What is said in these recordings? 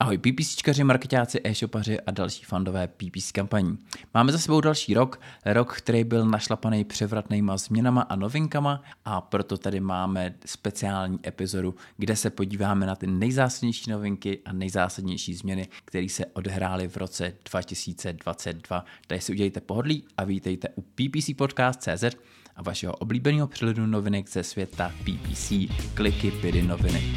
Ahoj PPCčkaři, marketáci, e-shopaři a další fandové PPC kampaní. Máme za sebou další rok, rok, který byl našlapaný převratnýma změnama a novinkama a proto tady máme speciální epizodu, kde se podíváme na ty nejzásadnější novinky a nejzásadnější změny, které se odehrály v roce 2022. Tady si udělejte pohodlí a vítejte u PPC Podcast.cz a vašeho oblíbeného přehledu novinek ze světa PPC, kliky, pidy, noviny.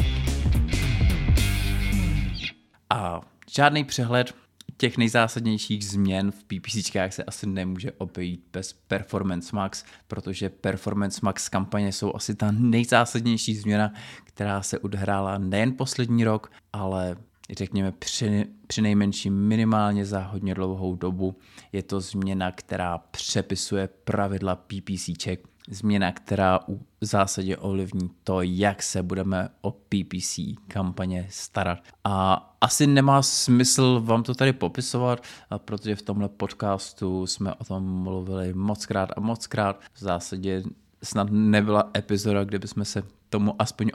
A žádný přehled těch nejzásadnějších změn v PPCčkách se asi nemůže obejít bez Performance Max, protože Performance Max kampaně jsou asi ta nejzásadnější změna, která se odhrála nejen poslední rok, ale řekněme při, při nejmenším minimálně za hodně dlouhou dobu. Je to změna, která přepisuje pravidla PPCček změna, která v zásadě ovlivní to, jak se budeme o PPC kampaně starat. A asi nemá smysl vám to tady popisovat, protože v tomhle podcastu jsme o tom mluvili mockrát a mockrát. V zásadě snad nebyla epizoda, kde bychom se tomu aspoň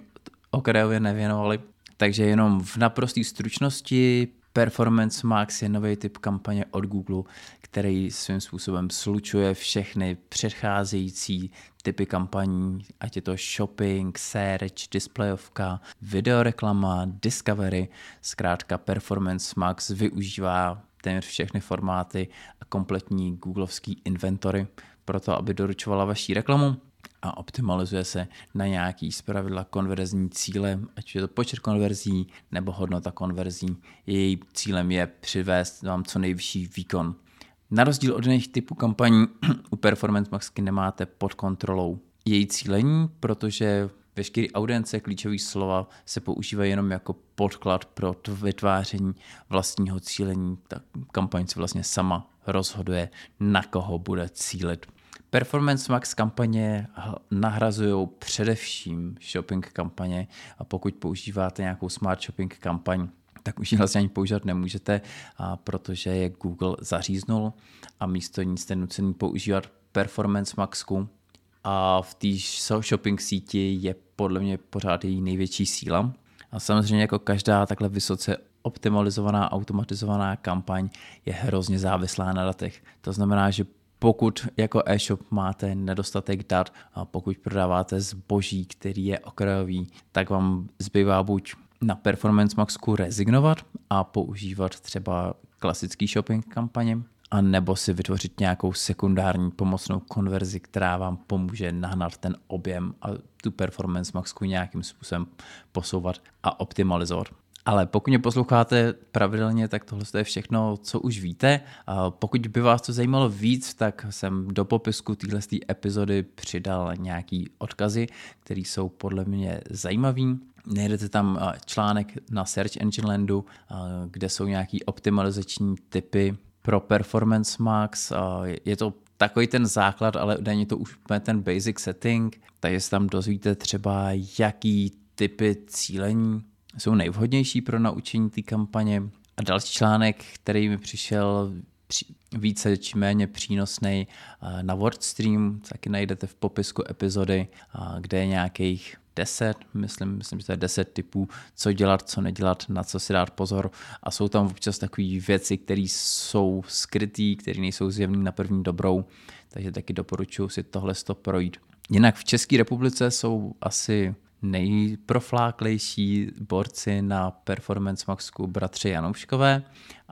okrajově nevěnovali. Takže jenom v naprosté stručnosti Performance Max je nový typ kampaně od Google, který svým způsobem slučuje všechny předcházející typy kampaní, ať je to shopping, search, displayovka, videoreklama, discovery. Zkrátka Performance Max využívá téměř všechny formáty a kompletní googlovský inventory pro to, aby doručovala vaší reklamu a optimalizuje se na nějaký zpravidla konverzní cíle, ať je to počet konverzí nebo hodnota konverzí. Její cílem je přivést vám co nejvyšší výkon. Na rozdíl od jiných typů kampaní u Performance Maxky nemáte pod kontrolou její cílení, protože veškeré audience, klíčové slova se používají jenom jako podklad pro to vytváření vlastního cílení. Ta kampaň se vlastně sama rozhoduje, na koho bude cílit. Performance Max kampaně nahrazují především shopping kampaně a pokud používáte nějakou smart shopping kampaň, tak už ji vlastně ani používat nemůžete, protože je Google zaříznul a místo ní jste nucený používat Performance Maxku a v té shopping síti je podle mě pořád její největší síla. A samozřejmě jako každá takhle vysoce optimalizovaná, automatizovaná kampaň je hrozně závislá na datech. To znamená, že pokud jako e-shop máte nedostatek dat a pokud prodáváte zboží, který je okrajový, tak vám zbývá buď na Performance Maxku rezignovat a používat třeba klasický shopping kampaně, a nebo si vytvořit nějakou sekundární pomocnou konverzi, která vám pomůže nahnat ten objem a tu Performance Maxku nějakým způsobem posouvat a optimalizovat. Ale pokud mě posloucháte pravidelně, tak tohle je všechno, co už víte. Pokud by vás to zajímalo víc, tak jsem do popisku téhle epizody přidal nějaký odkazy, které jsou podle mě zajímavý. Najdete tam článek na Search Engine Landu, kde jsou nějaký optimalizační typy pro Performance Max. Je to takový ten základ, ale není to už ten basic setting, takže se tam dozvíte třeba, jaký typy cílení jsou nejvhodnější pro naučení té kampaně. A další článek, který mi přišel více či méně přínosný na WordStream, taky najdete v popisku epizody, kde je nějakých 10, myslím, myslím, že to je 10 typů, co dělat, co nedělat, na co si dát pozor. A jsou tam občas takové věci, které jsou skryté, které nejsou zjevné na první dobrou, takže taky doporučuji si tohle projít. Jinak v České republice jsou asi nejprofláklejší borci na Performance Maxku bratři Janouškové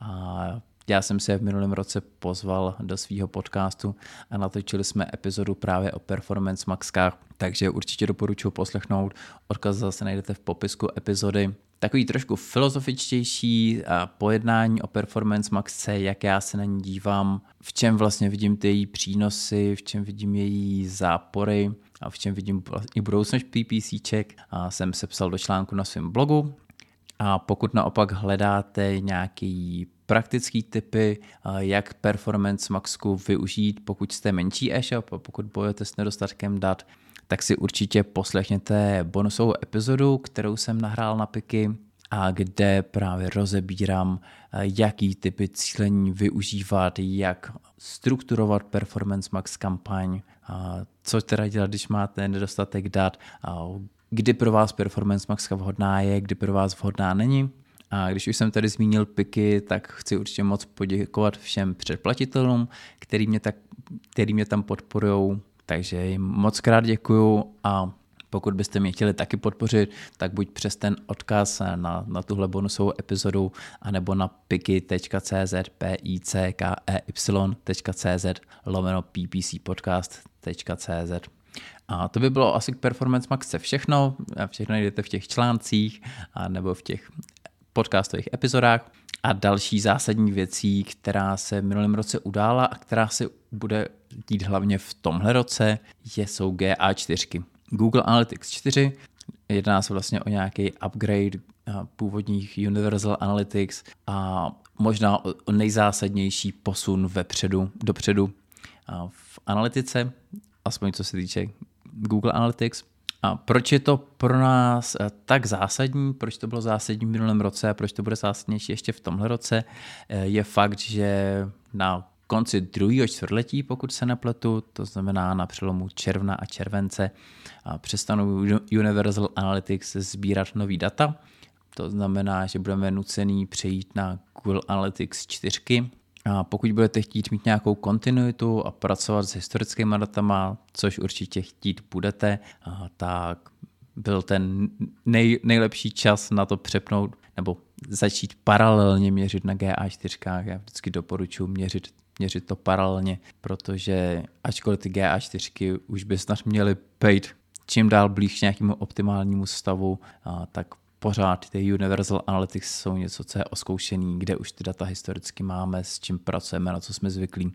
a já jsem se v minulém roce pozval do svého podcastu a natočili jsme epizodu právě o Performance Maxkách, takže určitě doporučuji poslechnout. Odkaz zase najdete v popisku epizody. Takový trošku filozofičtější pojednání o Performance Maxce, jak já se na ní dívám, v čem vlastně vidím ty její přínosy, v čem vidím její zápory a v čem vidím i budoucnost PPCček. A jsem sepsal do článku na svém blogu, a pokud naopak hledáte nějaký praktický typy, jak Performance Maxku využít, pokud jste menší e-shop a pokud bojujete s nedostatkem dat, tak si určitě poslechněte bonusovou epizodu, kterou jsem nahrál na Piky a kde právě rozebírám, jaký typy cílení využívat, jak strukturovat Performance Max kampaň, co teda dělat, když máte nedostatek dat, kdy pro vás Performance Max vhodná je, kdy pro vás vhodná není? A když už jsem tady zmínil piky, tak chci určitě moc poděkovat všem předplatitelům, který mě, tak, který mě tam podporují. Takže jim moc krát děkuju a pokud byste mě chtěli taky podpořit, tak buď přes ten odkaz na, na tuhle bonusovou epizodu, anebo na piky.cz, p i c k e y.cz, lomeno ppcpodcast.cz. A to by bylo asi k Performance Max všechno. Všechno najdete v těch článcích a nebo v těch podcastových epizodách. A další zásadní věcí, která se v minulém roce udála a která se bude dít hlavně v tomhle roce, je, jsou GA4. Google Analytics 4, jedná se vlastně o nějaký upgrade původních Universal Analytics a možná o nejzásadnější posun vepředu, dopředu v analytice, aspoň co se týče Google Analytics. A proč je to pro nás eh, tak zásadní, proč to bylo zásadní v minulém roce a proč to bude zásadnější ještě v tomhle roce, eh, je fakt, že na konci druhého čtvrtletí, pokud se nepletu, to znamená na přelomu června a července, přestanou Universal Analytics sbírat nový data. To znamená, že budeme nucený přejít na Google Analytics 4, a pokud budete chtít mít nějakou kontinuitu a pracovat s historickými datama, což určitě chtít budete, tak byl ten nej, nejlepší čas na to přepnout nebo začít paralelně měřit na GA4. Já vždycky doporučuji měřit, měřit to paralelně, protože ačkoliv ty GA4 už by snad měly být čím dál blíž nějakému optimálnímu stavu, tak pořád ty Universal Analytics jsou něco, co je oskoušený, kde už ty data historicky máme, s čím pracujeme, na co jsme zvyklí.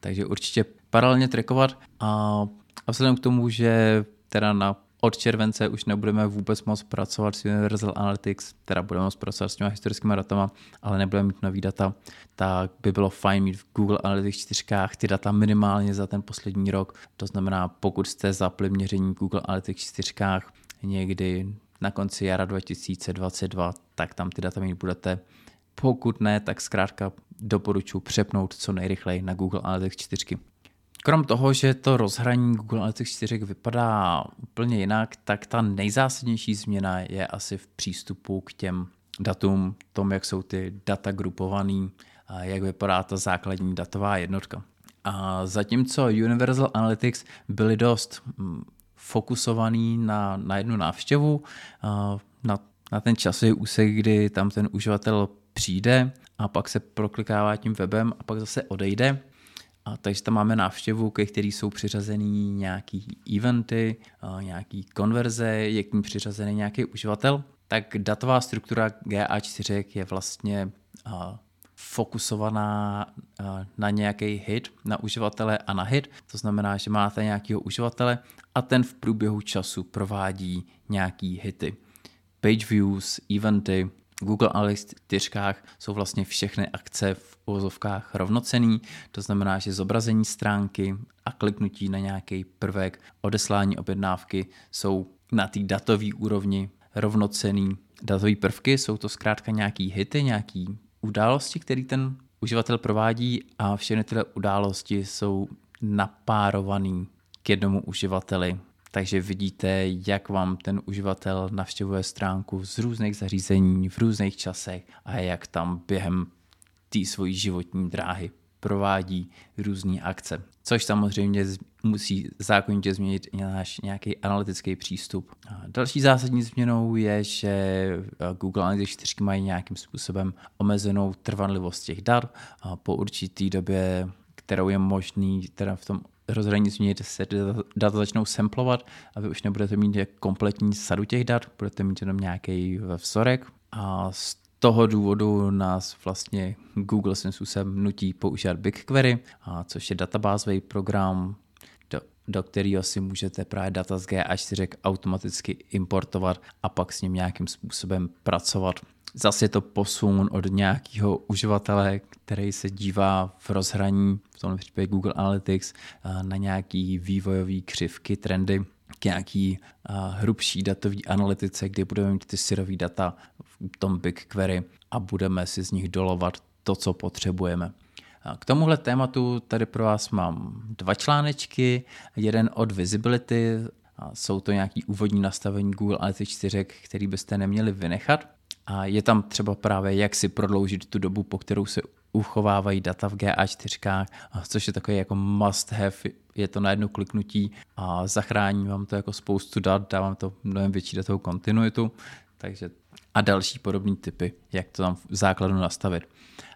Takže určitě paralelně trackovat a, a vzhledem k tomu, že teda na od července už nebudeme vůbec moc pracovat s Universal Analytics, teda budeme moc pracovat s těma historickými datama, ale nebudeme mít nový data, tak by bylo fajn mít v Google Analytics 4 ty data minimálně za ten poslední rok. To znamená, pokud jste zapli měření Google Analytics 4 někdy na konci jara 2022, tak tam ty data mít budete. Pokud ne, tak zkrátka doporučuji přepnout co nejrychleji na Google Analytics 4. Krom toho, že to rozhraní Google Analytics 4 vypadá úplně jinak, tak ta nejzásadnější změna je asi v přístupu k těm datům, tom, jak jsou ty data grupovaný, a jak vypadá ta základní datová jednotka. A zatímco Universal Analytics byly dost mm, fokusovaný na, na jednu návštěvu, na, na ten časový úsek, kdy tam ten uživatel přijde a pak se proklikává tím webem a pak zase odejde. A takže tam máme návštěvu, ke který jsou přiřazený nějaký eventy, nějaký konverze, je k ním přiřazený nějaký uživatel. Tak datová struktura GA4 je vlastně fokusovaná na nějaký hit, na uživatele a na hit. To znamená, že máte nějakého uživatele a ten v průběhu času provádí nějaký hity. Page views, eventy, Google Analytics 4 jsou vlastně všechny akce v uvozovkách rovnocený, to znamená, že zobrazení stránky a kliknutí na nějaký prvek, odeslání objednávky jsou na té datové úrovni rovnocený. Datové prvky jsou to zkrátka nějaký hity, nějaký události, které ten uživatel provádí a všechny tyhle události jsou napárované k jednomu uživateli. Takže vidíte, jak vám ten uživatel navštěvuje stránku z různých zařízení v různých časech a jak tam během té svojí životní dráhy provádí různé akce. Což samozřejmě musí zákonitě změnit náš nějaký analytický přístup. A další zásadní změnou je, že Google Analytics 4 mají nějakým způsobem omezenou trvanlivost těch dat a po určitý době, kterou je možný teda v tom rozhraní změnit, se data začnou samplovat a vy už nebudete mít kompletní sadu těch dat, budete mít jenom nějaký vzorek a z toho důvodu nás vlastně Google svým způsobem nutí používat BigQuery, a což je databázový program, do, do kterého si můžete právě data z GA4 automaticky importovat a pak s ním nějakým způsobem pracovat. Zase je to posun od nějakého uživatele, který se dívá v rozhraní, v tomhle případě Google Analytics, na nějaký vývojový křivky, trendy, k nějaký hrubší datový analytice, kdy budeme mít ty syrový data tom BigQuery a budeme si z nich dolovat to, co potřebujeme. K tomuhle tématu tady pro vás mám dva článečky, jeden od Visibility, jsou to nějaký úvodní nastavení Google Analytics 4, který byste neměli vynechat. A je tam třeba právě, jak si prodloužit tu dobu, po kterou se uchovávají data v GA4, což je takový jako must have, je to na jedno kliknutí a zachrání vám to jako spoustu dat, dá vám to mnohem větší datovou kontinuitu, takže a další podobné typy, jak to tam v základu nastavit.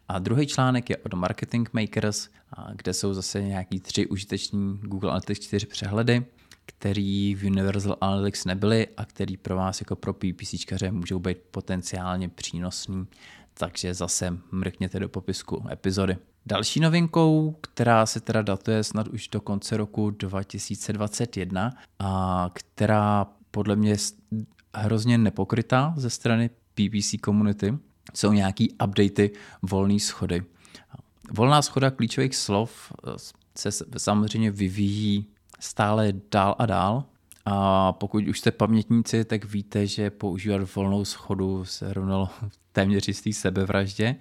A druhý článek je od Marketing Makers, kde jsou zase nějaký tři užiteční Google Analytics 4 přehledy, který v Universal Analytics nebyly a který pro vás jako pro PPCčkaře můžou být potenciálně přínosný. Takže zase mrkněte do popisku epizody. Další novinkou, která se teda datuje snad už do konce roku 2021 a která podle mě hrozně nepokrytá ze strany PPC komunity, jsou nějaký updaty volné schody. Volná schoda klíčových slov se samozřejmě vyvíjí stále dál a dál. A pokud už jste pamětníci, tak víte, že používat volnou schodu se rovnalo téměř jistý sebevraždě,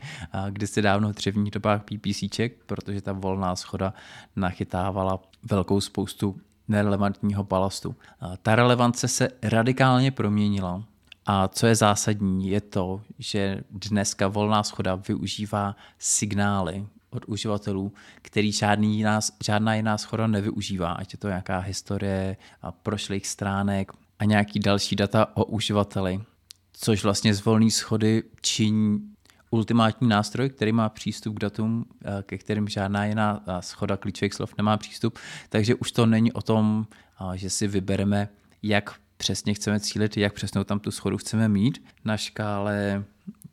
kdy se dávno v dřevních dobách PPCček, protože ta volná schoda nachytávala velkou spoustu nerelevantního balastu. Ta relevance se radikálně proměnila a co je zásadní, je to, že dneska volná schoda využívá signály od uživatelů, který žádný jiná, žádná jiná schoda nevyužívá, ať je to nějaká historie a prošlých stránek a nějaký další data o uživateli, což vlastně z volné schody činí ultimátní nástroj, který má přístup k datům, eh, ke kterým žádná jiná eh, schoda klíčových slov nemá přístup. Takže už to není o tom, eh, že si vybereme, jak přesně chceme cílit, jak přesnou tam tu schodu chceme mít na škále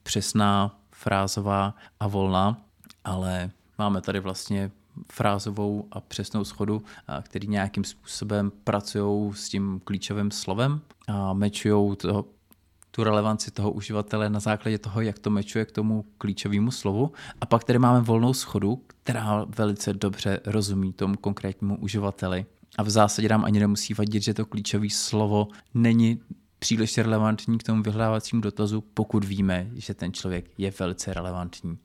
přesná, frázová a volná, ale máme tady vlastně frázovou a přesnou schodu, který nějakým způsobem pracují s tím klíčovým slovem a mečují to, tu relevanci toho uživatele na základě toho, jak to mečuje k tomu klíčovému slovu. A pak tady máme volnou schodu, která velice dobře rozumí tomu konkrétnímu uživateli. A v zásadě nám ani nemusí vadit, že to klíčové slovo není příliš relevantní k tomu vyhledávacímu dotazu, pokud víme, že ten člověk je velice relevantní.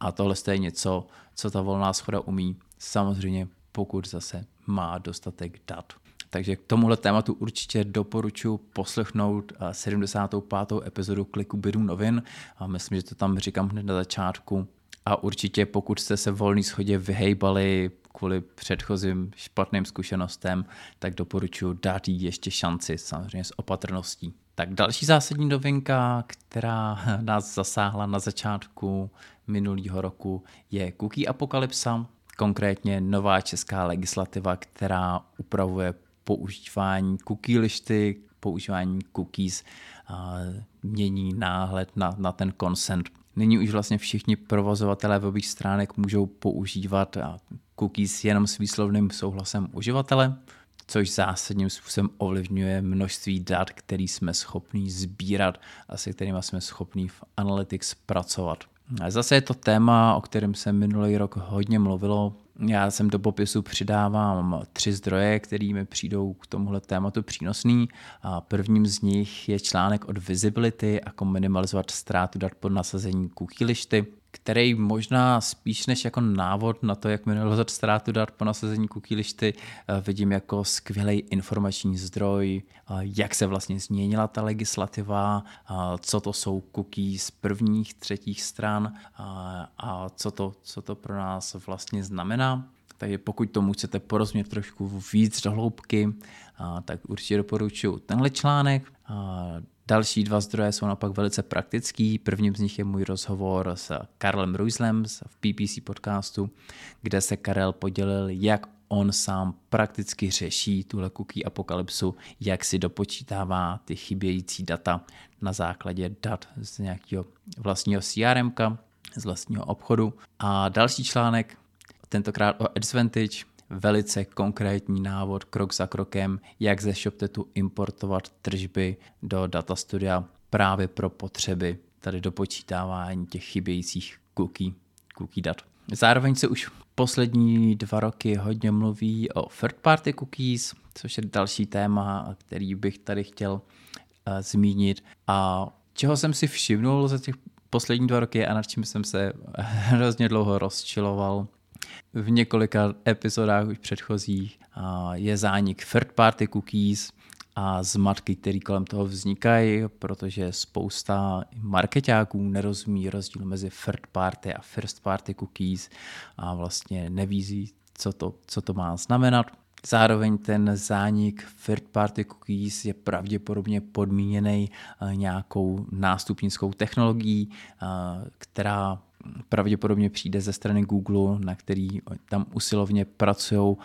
A tohle je něco, co ta volná schoda umí, samozřejmě pokud zase má dostatek dat. Takže k tomuhle tématu určitě doporučuji poslechnout 75. epizodu Kliku Bidu novin. A myslím, že to tam říkám hned na začátku. A určitě pokud jste se volný schodě vyhejbali kvůli předchozím špatným zkušenostem, tak doporučuji dát jí ještě šanci, samozřejmě s opatrností. Tak další zásadní novinka, která nás zasáhla na začátku minulého roku, je cookie apokalypsa, konkrétně nová česká legislativa, která upravuje používání cookie lišty, používání cookies, mění náhled na, na ten consent. Nyní už vlastně všichni provozovatelé webových stránek můžou používat cookies jenom s výslovným souhlasem uživatele, což zásadním způsobem ovlivňuje množství dat, který jsme schopni sbírat a se kterými jsme schopni v Analytics pracovat. Zase je to téma, o kterém se minulý rok hodně mluvilo. Já sem do popisu přidávám tři zdroje, které mi přijdou k tomuhle tématu přínosný. A prvním z nich je článek od Visibility, jako minimalizovat ztrátu dat pod nasazení cookie který možná spíš než jako návod na to, jak minimalizovat ztrátu dat po nasazení cookie lišty, eh, vidím jako skvělý informační zdroj, eh, jak se vlastně změnila ta legislativa, eh, co to jsou cookies z prvních, třetích stran a co to, co to pro nás vlastně znamená. Takže pokud tomu chcete porozumět trošku víc do hloubky, tak určitě doporučuji tenhle článek. Další dva zdroje jsou naopak velice praktický. Prvním z nich je můj rozhovor s Karlem Ruislem v PPC podcastu, kde se Karel podělil, jak on sám prakticky řeší tuhle cookie apokalypsu, jak si dopočítává ty chybějící data na základě dat z nějakého vlastního CRM, z vlastního obchodu. A další článek, tentokrát o Advantage, velice konkrétní návod krok za krokem, jak ze ShopTetu importovat tržby do Data Studia právě pro potřeby tady do počítávání těch chybějících cookie, cookie dat. Zároveň se už poslední dva roky hodně mluví o third party cookies, což je další téma, který bych tady chtěl uh, zmínit. A čeho jsem si všimnul za těch poslední dva roky a nad čím jsem se hrozně dlouho rozčiloval, v několika epizodách už předchozích je zánik third party cookies a zmatky, které kolem toho vznikají, protože spousta marketáků nerozumí rozdíl mezi third party a first party cookies a vlastně neví, co to, co to má znamenat. Zároveň ten zánik third party cookies je pravděpodobně podmíněný eh, nějakou nástupnickou technologií, eh, která pravděpodobně přijde ze strany Google, na který tam usilovně pracují,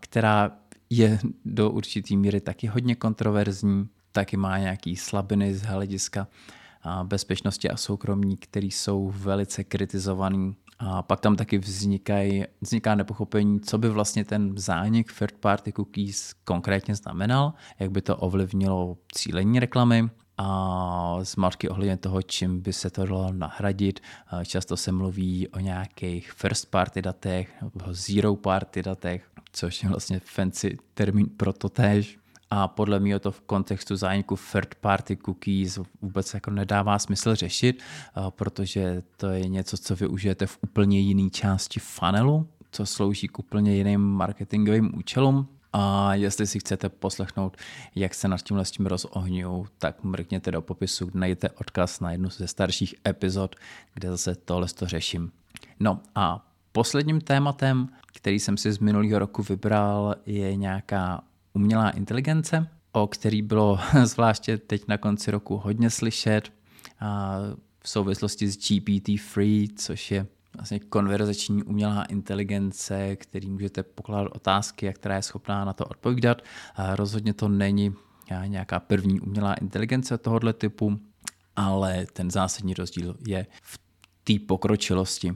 která je do určitý míry taky hodně kontroverzní, taky má nějaký slabiny z hlediska bezpečnosti a soukromí, které jsou velice kritizovaný. A pak tam taky vznikají, vzniká nepochopení, co by vlastně ten zánik third party cookies konkrétně znamenal, jak by to ovlivnilo cílení reklamy a zmatky ohledně toho, čím by se to dalo nahradit. Často se mluví o nějakých first party datech nebo zero party datech, což je vlastně fancy termín pro to též. A podle mě to v kontextu zániku third party cookies vůbec jako nedává smysl řešit, protože to je něco, co využijete v úplně jiné části funnelu, co slouží k úplně jiným marketingovým účelům. A jestli si chcete poslechnout, jak se nad tímhle s tím rozohňují, tak mrkněte do popisu, najdete odkaz na jednu ze starších epizod, kde zase tohle to řeším. No a posledním tématem, který jsem si z minulého roku vybral, je nějaká umělá inteligence, o který bylo zvláště teď na konci roku hodně slyšet v souvislosti s GPT-3, což je vlastně konverzační umělá inteligence, který můžete pokládat otázky a která je schopná na to odpovídat. Rozhodně to není nějaká první umělá inteligence tohoto typu, ale ten zásadní rozdíl je v té pokročilosti.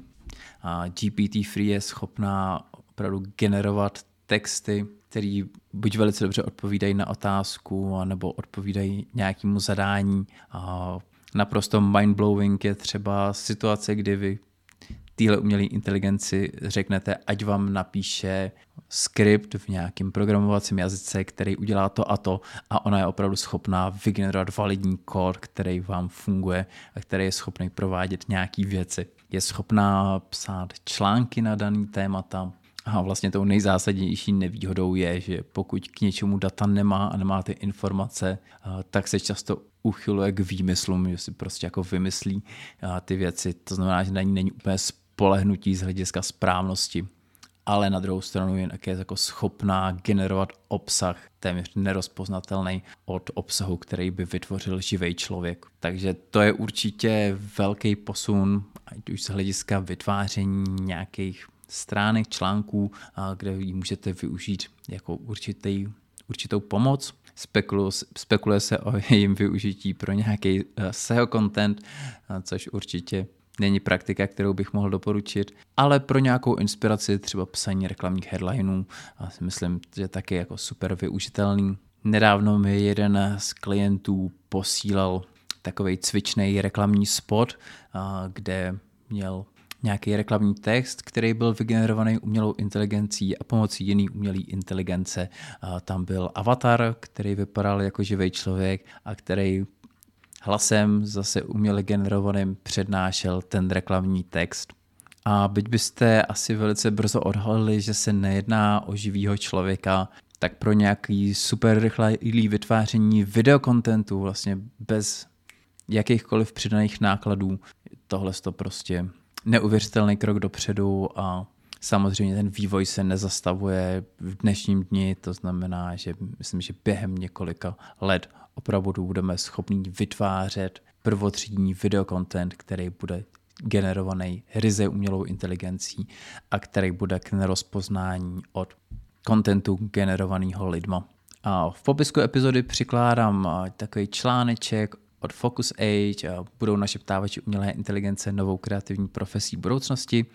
A GPT-3 je schopná opravdu generovat texty, které buď velice dobře odpovídají na otázku, nebo odpovídají nějakému zadání. Naprosto mindblowing je třeba situace, kdy vy téhle umělé inteligenci řeknete, ať vám napíše skript v nějakém programovacím jazyce, který udělá to a to a ona je opravdu schopná vygenerovat validní kód, který vám funguje a který je schopný provádět nějaké věci. Je schopná psát články na daný témata, a vlastně tou nejzásadnější nevýhodou je, že pokud k něčemu data nemá a nemá ty informace, tak se často uchyluje k výmyslům, že si prostě jako vymyslí ty věci. To znamená, že na ní není úplně spolehnutí z hlediska správnosti, ale na druhou stranu je také jako schopná generovat obsah téměř nerozpoznatelný od obsahu, který by vytvořil živý člověk. Takže to je určitě velký posun, ať už z hlediska vytváření nějakých stránek, článků, kde ji můžete využít jako určitý, určitou pomoc. Spekuluje, spekuluje se o jejím využití pro nějaký eh, SEO content, což určitě není praktika, kterou bych mohl doporučit, ale pro nějakou inspiraci, třeba psaní reklamních headlineů, si myslím, že taky jako super využitelný. Nedávno mi jeden z klientů posílal takový cvičný reklamní spot, kde měl nějaký reklamní text, který byl vygenerovaný umělou inteligencí a pomocí jiný umělé inteligence. Tam byl avatar, který vypadal jako živý člověk a který hlasem zase uměle generovaným přednášel ten reklamní text. A byť byste asi velice brzo odhalili, že se nejedná o živýho člověka, tak pro nějaký super rychlé vytváření videokontentu vlastně bez jakýchkoliv přidaných nákladů, tohle to prostě neuvěřitelný krok dopředu a samozřejmě ten vývoj se nezastavuje v dnešním dni, to znamená, že myslím, že během několika let opravdu budeme schopni vytvářet prvotřídní videokontent, který bude generovaný ryze umělou inteligencí a který bude k nerozpoznání od kontentu generovaného lidma. A v popisku epizody přikládám takový článeček od Focus Age budou našeptávači umělé inteligence novou kreativní profesí budoucnosti,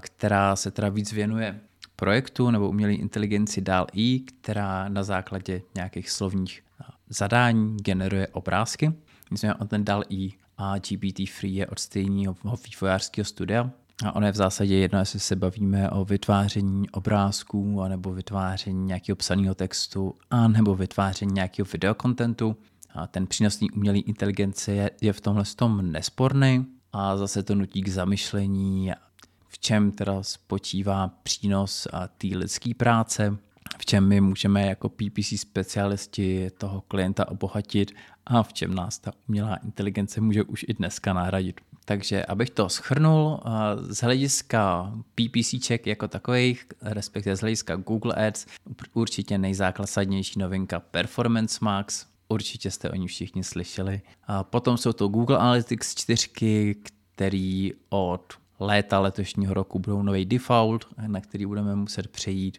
která se teda víc věnuje projektu nebo umělé inteligenci dál i, která na základě nějakých slovních zadání generuje obrázky. Nicméně on ten dal i a GPT-3 je od stejného vývojářského studia. A ono je v zásadě jedno, jestli se bavíme o vytváření obrázků, nebo vytváření nějakého psaného textu, a nebo vytváření nějakého videokontentu. A ten přínos umělé inteligence je, je v tomhle tom nesporný a zase to nutí k zamyšlení, v čem teda spočívá přínos té lidské práce, v čem my můžeme jako PPC specialisti toho klienta obohatit a v čem nás ta umělá inteligence může už i dneska nahradit. Takže abych to schrnul, z hlediska PPCček jako takových, respektive z hlediska Google Ads, určitě nejzákladnější novinka Performance Max, určitě jste o ní všichni slyšeli. A potom jsou to Google Analytics 4, který od léta letošního roku budou nový default, na který budeme muset přejít.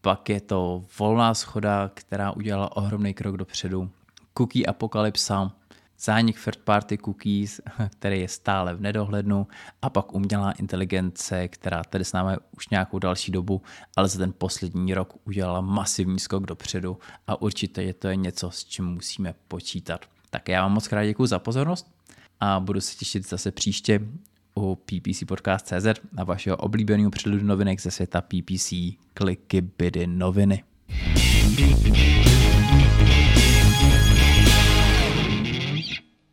Pak je to volná schoda, která udělala ohromný krok dopředu. Cookie apokalypsa, zánik third party cookies, který je stále v nedohlednu a pak umělá inteligence, která tady s námi už nějakou další dobu, ale za ten poslední rok udělala masivní skok dopředu a určitě je to je něco, s čím musíme počítat. Tak já vám moc krát děkuji za pozornost a budu se těšit zase příště u PPC Podcast.cz a vašeho oblíbeného předludu novinek ze světa PPC kliky, bydy, noviny. thank you